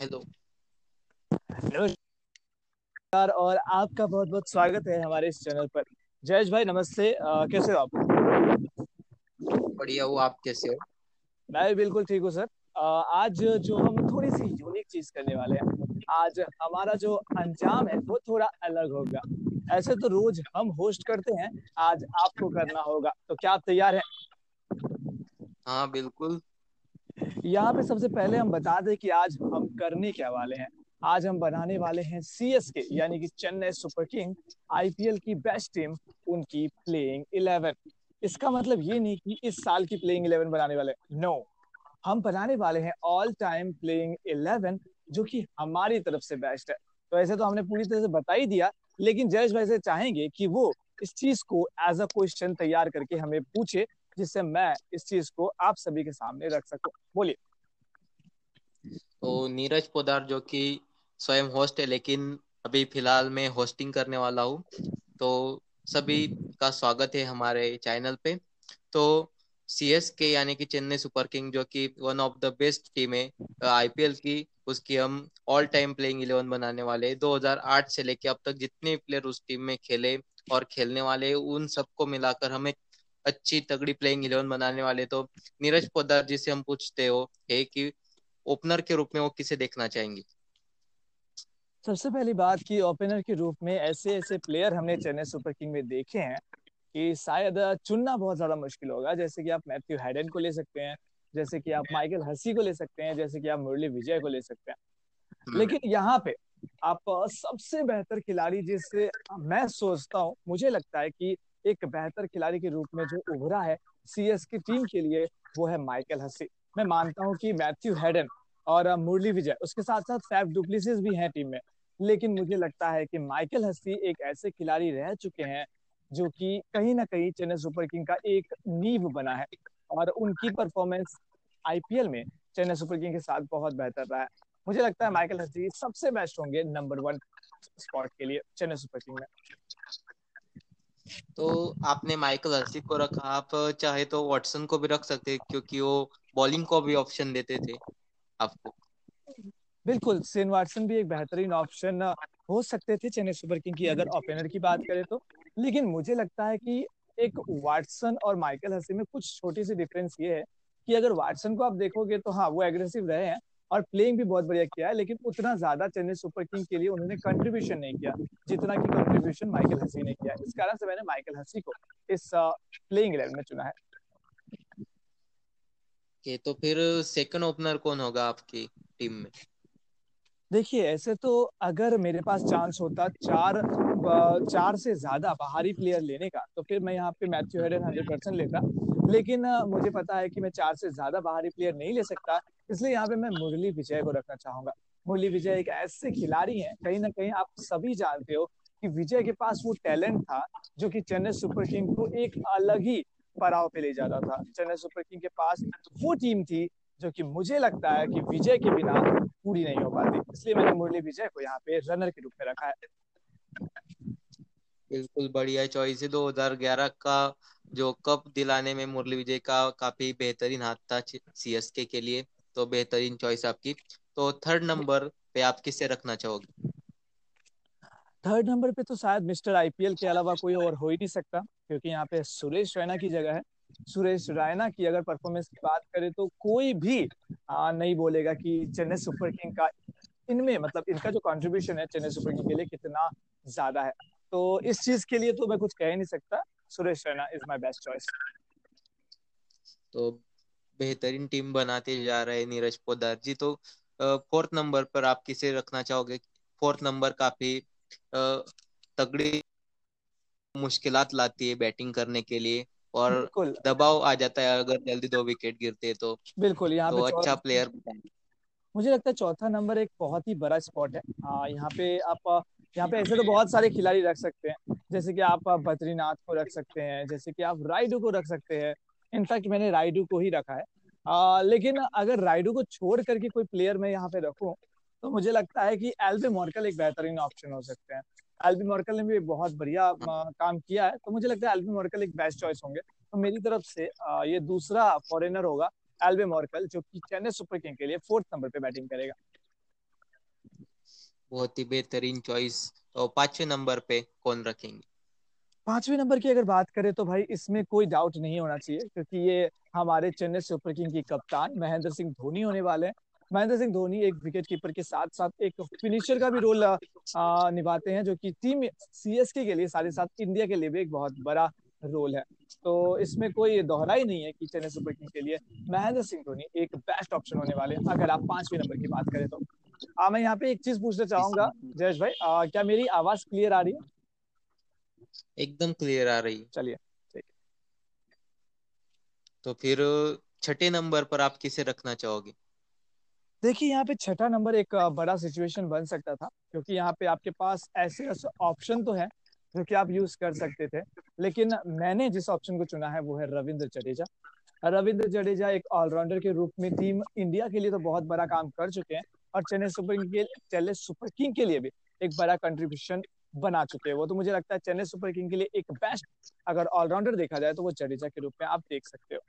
Hello. नमस्कार और आपका बहुत बहुत स्वागत है हमारे इस चैनल पर। जयेश भाई नमस्ते। आ, कैसे हो आप? बढ़िया हूँ आप कैसे हो? मैं भी बिल्कुल ठीक हूँ सर। आ, आज जो हम थोड़ी सी यूनिक चीज़ करने वाले हैं आज हमारा जो अंजाम है वो थोड़ा अलग होगा। ऐसे तो रोज हम होस्ट करते हैं आज आपको करना होगा। तो क्या आप तैयार हैं? हाँ बिल्कुल। यहाँ पे सबसे पहले हम बता दें कि आज हम करने क्या वाले हैं। आज हम बनाने वाले हैं सी एस के यानी कि चेन्नई सुपर किंग आईपीएल की बेस्ट टीम उनकी प्लेइंग इलेवन इसका मतलब ये नहीं कि इस साल की प्लेइंग इलेवन बनाने वाले। No no. हम बनाने वाले हैं ऑल टाइम प्लेइंग इलेवन जो कि हमारी तरफ़ से बेस्ट है। तो ऐसे तो हमने पूरी तरह से बता ही दिया, लेकिन जयेश भाई से चाहेंगे कि वो इस चीज़ को एज अ क्वेश्चन तैयार करके हमें पूछे जिससे मैं इस चीज़ को आप सभी के सामने रख सकूँ। बोलिए। तो नीरज पोदार जो कि स्वयं होस्ट है, लेकिन अभी फ़िलहाल मैं होस्टिंग करने वाला हूँ। तो सभी का स्वागत है हमारे चैनल पे। तो सी एस के यानी कि चेन्नई सुपर किंग, जो कि one of the best team है आईपीएल की, उसकी हम ऑल टाइम प्लेइंग इलेवन बनाने वाले 2008 से लेके अब तक जितने प्लेयर उस टीम में खेले और खेलने वाले उन सबको मिलाकर हम अच्छी तगड़ी प्लेइंग इलेवन बनाने वाले तो नीरज पोदार जी से हम पूछते हो है कि ओपनर के रूप में वो किसे देखना चाहेंगे? सबसे पहली बात कि ओपनर के रूप में ऐसे ऐसे प्लेयर हमने चेन्नई सुपर किंग में देखे हैं कि शायद चुनना बहुत ज़्यादा मुश्किल होगा। जैसे कि आप मैथ्यू हैडन को ले सकते हैं जैसे कि आप माइकल हसी को ले सकते हैं जैसे कि आप मुरली विजय को ले सकते हैं। हम्म। लेकिन यहाँ पे आप सबसे बेहतर खिलाड़ी जिससे मैं सोचता हूँ मुझे लगता है कि एक बेहतर खिलाड़ी के रूप में जो उभरा है सी एस की टीम के लिए, वो है माइकल हसी मैं मानता हूँ कि मैथ्यू हेडन और मुरली विजय उसके साथ साथ फैफ डुप्लिसिस भी हैं टीम में। लेकिन मुझे लगता है कि माइकल हसी एक ऐसे खिलाड़ी रह चुके हैं जो कि कहीं ना कहीं चेन्नई सुपर किंग का एक नींव बना है और उनकी परफॉर्मेंस आईपीएल में चेन्नई सुपर किंग के साथ बहुत बेहतर रहा है। मुझे लगता है माइकल हसी सबसे बेस्ट होंगे नंबर वन स्पॉट के लिए चेन्नई सुपर किंग में। तो आपने माइकल हर्सिक को रखा, आप चाहे तो वॉटसन को भी रख सकते क्योंकि वो बॉलिंग को भी ऑप्शन देते थे आपको। बिल्कुल सेन वाटसन भी एक बेहतरीन ऑप्शन हो सकते थे चेन्नई सुपर किंग की, अगर ओपनर की बात करें तो। लेकिन मुझे लगता है कि एक वाटसन और माइकल हसी में कुछ छोटी सी डिफरेंस ये है कि अगर वाटसन को आप देखोगे तो हाँ वो एग्रेसिव रहे हैं और प्लेइंग भी बहुत बढ़िया किया है लेकिन उतना ज़्यादा चेन्नई सुपर किंग के लिए उन्होंने कंट्रीब्यूशन नहीं किया जितना की कंट्रीब्यूशन माइकल हसी ने किया इस कारण से मैंने माइकल हसी को इस प्लेइंग इलेवन में चुना है। के तो फिर सेकंड ओपनर कौन होगा आपकी टीम में? देखिए ऐसे तो अगर मेरे पास चांस होता चार चार से ज़्यादा बाहरी प्लेयर लेने का तो फिर मैं यहाँ पे मैथ्यू हेडन हंड्रेड परसेंट लेता। लेकिन मुझे पता है कि मैं चार से ज़्यादा बाहरी प्लेयर नहीं ले सकता, इसलिए यहाँ पे मैं मुरली विजय को रखना चाहूँगा। मुरली विजय एक ऐसे खिलाड़ी हैं, कहीं ना कहीं आप सभी जानते हो कि विजय के पास वो टैलेंट था, जो कि चेन्नई सुपर किंग को एक अलग ही पड़ाव पे ले जाता था। चेन्नई सुपर किंग के पास वो टीम थी, जो कि मुझे लगता है कि विजय के बिना पूरी नहीं हो पाती। इसलिए मैंने मुरली विजय को यहाँ पे रनर के रूप में रखा है। बिल्कुल बढ़िया चॉइस है। 2011 का जो कप दिलाने में मुरली विजय का काफ़ी बेहतरीन हाथ था सीएसके के लिए तो बेहतरीन चॉइस आपकी। तो थर्ड नंबर पे आप किसे रखना चाहोगे? थर्ड नंबर पे तो शायद मिस्टर आईपीएल के अलावा कोई और हो ही नहीं सकता क्योंकि यहाँ पे सुरेश रैना की जगह है। सुरेश रैना की अगर परफॉर्मेंस की बात करें तो कोई भी आ, नहीं बोलेगा कि चेन्नई सुपर किंग का इनमें मतलब इनका जो कंट्रीब्यूशन है चेन्नई सुपर किंग के लिए कितना ज़्यादा है। तो इस चीज़ के लिए तो मैं कुछ कह ही नहीं सकता। Suresh Raina is my best choice तो बेहतरीन टीम बनाते जा रहे नीरज पोदार जी। तो फोर्थ नंबर पर आप किसे रखना चाहोगे? फोर्थ नंबर काफ़ी तगड़ी मुश्किलात लाती है बैटिंग करने के लिए और दबाव आ जाता है अगर जल्दी दो विकेट गिरते तो। बिल्कुल यहाँ तो अच्छा प्लेयर मुझे लगता है चौथा नंबर एक बहुत ही बड़ा स्पॉट है। यहाँ पे आप यहाँ पे ऐसे तो बहुत सारे खिलाड़ी रख सकते हैं। जैसे कि आप बद्रीनाथ को रख सकते हैं जैसे कि आप राइडू को रख सकते हैं। इनफैक्ट मैंने राइडू को ही रखा है। आ, लेकिन अगर राइडू को छोड़ करके कोई प्लेयर मैं यहाँ पे रखूँ तो मुझे लगता है कि एल्बे मॉर्कल एक बेहतरीन ऑप्शन हो सकते हैं। एल्बी मॉर्कल ने भी बहुत बढ़िया काम किया है। तो मुझे लगता है एल्बी मॉर्कल एक बेस्ट चॉइस होंगे। तो मेरी तरफ़ से ये दूसरा फॉरेनर होगा एल्बे मॉर्कल जो कि चेन्नई सुपर किंग के लिए फोर्थ नंबर पे बैटिंग करेगा। बहुत ही बेहतरीन चॉइस तो पाँचवें नंबर पे कौन रखेंगे? पाँचवें नंबर की अगर बात करें तो भाई इसमें कोई डाउट नहीं होना चाहिए, क्योंकि ये हमारे चेन्नई सुपर किंग की कप्तान महेंद्र सिंह धोनी होने वाले हैं। महेंद्र सिंह धोनी एक विकेट कीपर के साथ साथ एक फिनिशर का भी रोल निभाते हैं, जो कि टीम सीएसके के लिए, साथ ही साथ इंडिया के लिए भी एक बहुत बड़ा रोल है। तो इसमें कोई दोहरा ही नहीं है कि चेन्नई सुपर किंग के लिए महेंद्र सिंह धोनी एक बेस्ट ऑप्शन होने वाले अगर आप पाँचवें नंबर की बात करें तो। आ, मैं यहाँ पे एक चीज़ पूछना चाहूँगा जयेश भाई आ, क्या मेरी आवाज़ क्लियर आ रही है? एकदम क्लियर आ रही है। चलिए तो फिर छठे नंबर पर आप किसे रखना चाहोगे? देखिए यहाँ पे छठा नंबर एक बड़ा सिचुएशन बन सकता था क्योंकि यहाँ पे आपके पास ऐसे ऐसे ऑप्शन तो है जो कि आप यूज़ कर सकते थे लेकिन मैंने जिस ऑप्शन को चुना है वो है रविंद्र जडेजा। रविंद्र जडेजा एक ऑलराउंडर के रूप में टीम इंडिया के लिए तो बहुत बड़ा काम कर चुके हैं और चेन्नई सुपर किंग के चेन्नई सुपर किंग के लिए भी एक बड़ा कंट्रीब्यूशन बना चुके हैं वो। तो मुझे लगता है चेन्नई सुपर किंग के लिए एक बेस्ट अगर ऑलराउंडर देखा जाए तो वो जडेजा के रूप में आप देख सकते हो।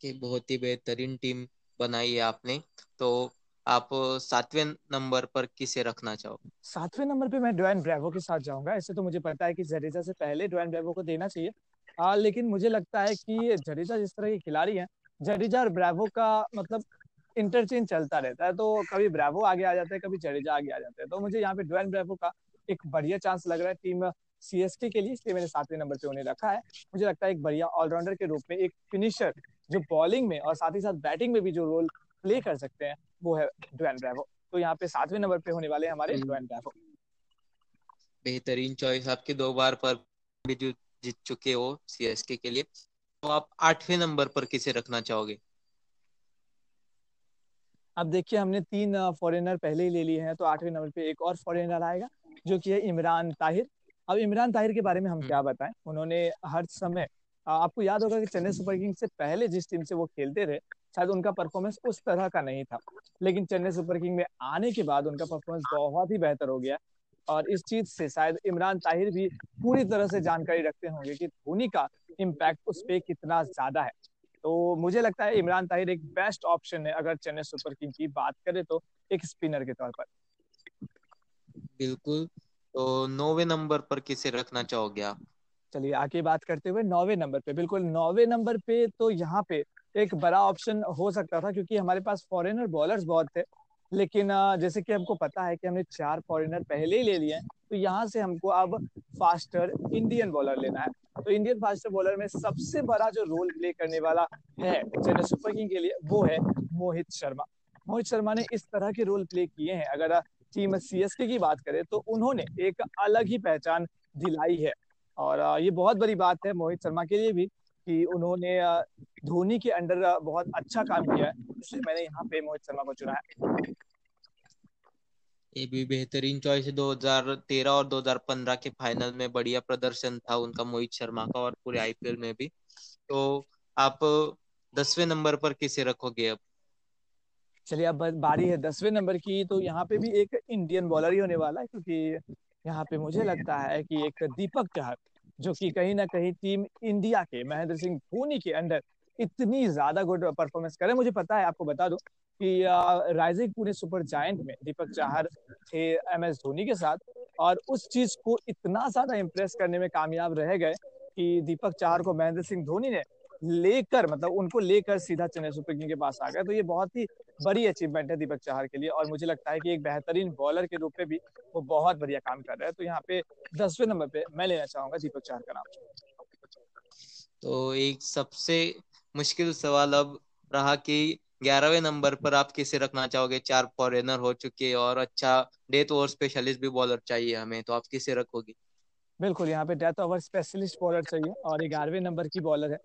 कि बहुत ही बेहतरीन टीम बनाई है आपने। तो आप सातवें नंबर पर किसे रखना चाहो सातवें नंबर पे मैं ड्वेन ब्रेवो के साथ जाऊँगा। ऐसे तो मुझे पता है कि जडेजा से पहले ड्वेन ब्रेवो को देना चाहिए। आ, लेकिन मुझे लगता है कि जडेजा जिस तरह के खिलाड़ी हैं जडेजा और ब्रेवो का मतलब इंटरचेंज चलता रहता है तो कभी ब्रेवो आगे आ जाता है कभी जडेजा आगे आ जाता है। तो मुझे यहाँ पे ड्वेन ब्रेवो का एक बढ़िया चांस लग रहा है टीम सीएसके के लिए इसलिए मैंने सातवें नंबर पे उन्हें रखा है। मुझे लगता है एक बढ़िया ऑलराउंडर के रूप में एक फिनिशर जो बॉलिंग में और साथ ही साथ बैटिंग में भी जो रोल प्ले कर सकते हैं वो है ड्वेन ब्रेवो तो यहाँ पे सातवें नंबर पे होने वाले हमारे ड्वेन ब्रेवो बेहतरीन चॉइस आपके दो बार पर भी जीत चुके हो सीएसके के लिए। तो आप आठवें नंबर पर किसे रखना चाहोगे? अब देखिए हमने तीन फॉरेनर पहले ही ले लिए हैं तो आठवें नंबर पे एक और फॉरेनर आएगा जो कि है इमरान ताहिर। अब इमरान ताहिर के बारे में हम हम्म। क्या बताएँ? उन्होंने हर समय आपको याद होगा कि चेन्नई सुपर किंग्स से पहले जिस टीम से वो खेलते थे शायद उनका परफॉर्मेंस उस तरह का नहीं था। लेकिन चेन्नई सुपर किंग में आने के बाद उनका परफॉर्मेंस बहुत ही बेहतर हो गया। और इस चीज़ से शायद इमरान ताहिर भी पूरी तरह से जानकारी रखते होंगे कि धोनी का इम्पैक्ट उस पर कितना ज़्यादा है। तो मुझे लगता है इमरान ताहिर एक बेस्ट ऑप्शन है अगर चेन्नई सुपर किंग की बात करें तो एक स्पिनर के तौर पर। बिल्कुल। तो नौवे नंबर पर किसे रखना चाहोगे आप? चलिए आगे बात करते हुए नौवे नंबर पे। बिल्कुल नौवे नंबर पे तो यहाँ पे एक बड़ा ऑप्शन हो सकता था क्योंकि हमारे पास फॉरेनर बॉलर्स बहुत थे। लेकिन जैसे कि हमको पता है कि हमने चार फॉरेनर पहले ही ले लिए हैं तो यहाँ से हमको अब फास्टर इंडियन बॉलर लेना है। तो इंडियन फास्टर बॉलर में सबसे बड़ा जो रोल प्ले करने वाला है, चेन्नई सुपर किंग के लिए, वो है मोहित शर्मा। मोहित शर्मा ने इस तरह के रोल प्ले किए हैं, अगर टीम सीएसके की बात करें तो उन्होंने एक अलग ही पहचान दिलाई है। और ये बहुत बड़ी बात है मोहित शर्मा के लिए भी। कि उन्होंने धोनी के अंडर बहुत अच्छा काम किया है इसलिए मैंने यहाँ पे मोहित शर्मा को चुना है। ये भी बेहतरीन चॉइस है 2013 और 2015 के फाइनल में बढ़िया प्रदर्शन था उनका मोहित शर्मा का और पूरे आईपीएल में भी। तो आप दसवें नंबर पर किसे रखोगे अब? चलिए अब बारी है दसवें नंबर की तो यहाँ पे भी एक इंडियन बॉलर ही होने वाला है क्योंकि यहाँ पे मुझे लगता है कि एक दीपक चहर जो कि कहीं ना कहीं टीम इंडिया के महेंद्र सिंह धोनी के अंडर इतनी ज़्यादा गुड परफॉर्मेंस करे। मुझे पता है, आपको बता दो कि राइजिंग पुणे सुपर जायंट में दीपक चाहर थे एम एस धोनी के साथ और उस चीज़ को इतना ज़्यादा इम्प्रेस करने में कामयाब रह गए कि दीपक चाहर को महेंद्र सिंह धोनी ने लेकर मतलब उनको लेकर सीधा चेन्नई सुपर किंग के पास आ गए। तो ये बहुत ही बड़ी अचीवमेंट है दीपक चाहर के लिए और मुझे लगता है कि एक बेहतरीन बॉलर के रूप में भी वो बहुत बढ़िया काम कर रहे हैं। तो यहाँ पे दसवें नंबर पे मैं लेना चाहूँगा दीपक चाहर का नाम। तो एक सबसे मुश्किल सवाल अब रहा कि ग्यारहवें नंबर पर आप किसे रखना चाहोगे? चार फॉरेनर हो चुके और अच्छा डेथ ओवर स्पेशलिस्ट भी बॉलर चाहिए हमें तो आप किसे रखोगे? बिल्कुल यहाँ पे डेथ ओवर स्पेशलिस्ट बॉलर चाहिए और ग्यारहवें नंबर की बॉलर है।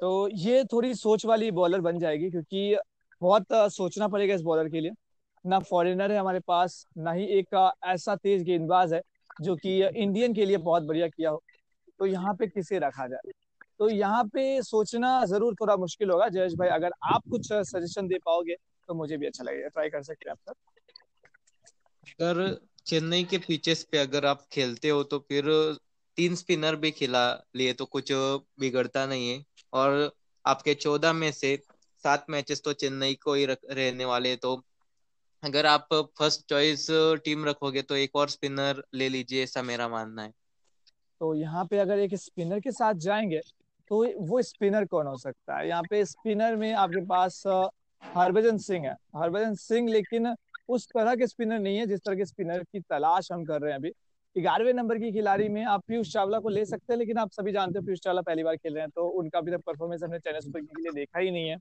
तो ये थोड़ी सोच वाली बॉलर बन जाएगी क्योंकि बहुत सोचना पड़ेगा इस बॉलर के लिए। ना फॉरेनर है हमारे पास, ना ही एक ऐसा तेज गेंदबाज है जो कि इंडियन के लिए बहुत बढ़िया किया हो। तो यहाँ पे किसे रखा जाए? तो यहाँ पे सोचना ज़रूर थोड़ा मुश्किल होगा। जयेश भाई, अगर आप कुछ सजेशन दे पाओगे तो मुझे भी अच्छा लगेगा। ट्राई कर सकते हैं आप सर अगर चेन्नई के पिचेस पे अगर आप खेलते हो तो फिर तीन स्पिनर भी खिला लिए तो कुछ बिगड़ता नहीं है। और आपके चौदह में से सात मैचेस तो चेन्नई को ही रहने वाले तो अगर आप फ़र्स्ट चॉइस टीम रखोगे तो एक और स्पिनर ले लीजिए, ऐसा मेरा मानना है। तो यहाँ पे अगर एक स्पिनर के साथ जाएँगे तो वो स्पिनर कौन हो सकता है? यहाँ पे स्पिनर में आपके पास हरभजन सिंह है। हरभजन सिंह, लेकिन उस तरह के स्पिनर नहीं है, जिस तरह के स्पिनर की तलाश हम कर रहे हैं अभी। ग्यारहवें नंबर की खिलाड़ी में आप पीयूष चावला को ले सकते हैं, लेकिन आप सभी जानते हो, पीयूष चावला पहली बार खेल रहे हैं तो उनका तक परफॉर्मेंस हमने चेन्नई सुपर किंग के लिए देखा ही नहीं है।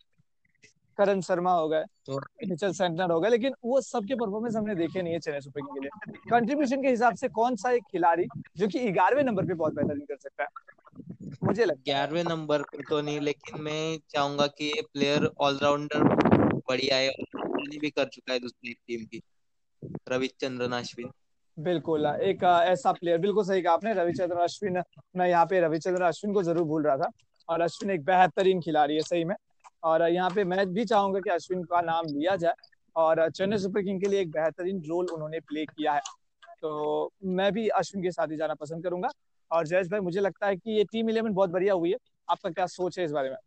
करण शर्मा हो गए तो मिचल सेंटनर हो गए लेकिन वो सबके परफॉर्मेंस हमने देखे नहीं है चेन्नई सुपर किंग के लिए। कंट्रीब्यूशन के हिसाब से कौन सा एक खिलाड़ी जो कि ग्यारहवें नंबर पे बहुत बेहतरीन कर सकता है? मुझे लगता ग्यारहवें नंबर पे तो नहीं लेकिन मैं चाहूँगा कि ये प्लेयर ऑलराउंडर बढ़िया है भी कर चुका है दूसरी टीम की रविचंद्रन अश्विन। बिल्कुल एक ऐसा प्लेयर बिल्कुल सही कहा आपने रविचंद्रन अश्विन मैं यहाँ पे रविचंद्रन अश्विन को ज़रूर भूल रहा था। और अश्विन एक बेहतरीन खिलाड़ी है सही में। और यहाँ पे मैं भी चाहूँगा कि अश्विन का नाम लिया जाए और चेन्नई सुपर किंग के लिए एक बेहतरीन रोल उन्होंने प्ले किया है। तो मैं भी अश्विन के साथ ही जाना पसंद करूँगा। और जयेश भाई, मुझे लगता है कि ये टीम इलेवन बहुत बढ़िया हुई है। आपका क्या सोच है इस बारे में?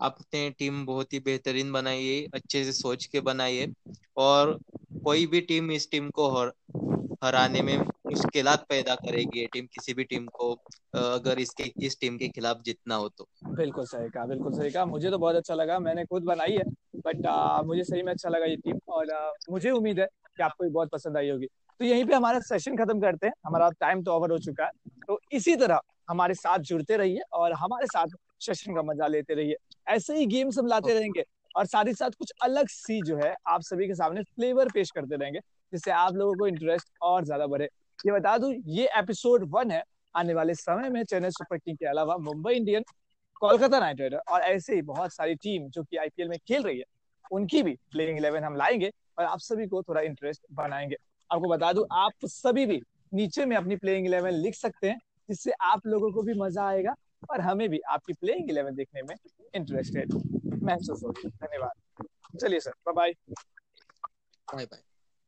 आपने टीम बहुत ही बेहतरीन बनाई है, अच्छे से सोच के बनाई है। और कोई भी टीम इस टीम को हराने में मुश्किल पैदा करेगी ये टीम किसी भी टीम को अगर इसके इस टीम के खिलाफ जीतना हो तो। बिल्कुल सही कहा बिल्कुल सही कहा। मुझे तो बहुत अच्छा लगा मैंने खुद बनाई है बट आ, मुझे सही में अच्छा लगा ये टीम और आ, मुझे उम्मीद है कि आपको भी बहुत पसंद आई होगी। तो यहीं पे हमारा सेशन खत्म करते हैं हमारा टाइम तो ओवर हो चुका है। तो इसी तरह हमारे साथ जुड़ते रहिए और हमारे साथ सेशन का मज़ा लेते रहिए। ऐसे ही गेम्स हम लाते रहेंगे और साथ ही साथ कुछ अलग सी जो है आप सभी के सामने फ्लेवर पेश करते रहेंगे। जिससे आप लोगों को इंटरेस्ट और ज़्यादा बढ़े। ये बता दू, ये एपिसोड वन है, आने वाले समय में चेन्नई सुपर किंग के अलावा Mumbai Indian, Kolkata knight rider और ऐसे ही बहुत सारी टीम जो कि आईपीएल में खेल रही है, उनकी भी प्लेइंग इलेवन हम लाएँगे और आप सभी को थोड़ा इंटरेस्ट बनाएँगे आपको बता दू, आप सभी भी नीचे में अपनी प्लेइंग इलेवन लिख सकते हैं, जिससे आप लोगों को भी मज़ा आएगा और हमें भी आपकी प्लेइंग इलेवन देखने में इंटरेस्टेड महसूस होगी धन्यवाद। चलिए sir bye bye bye bye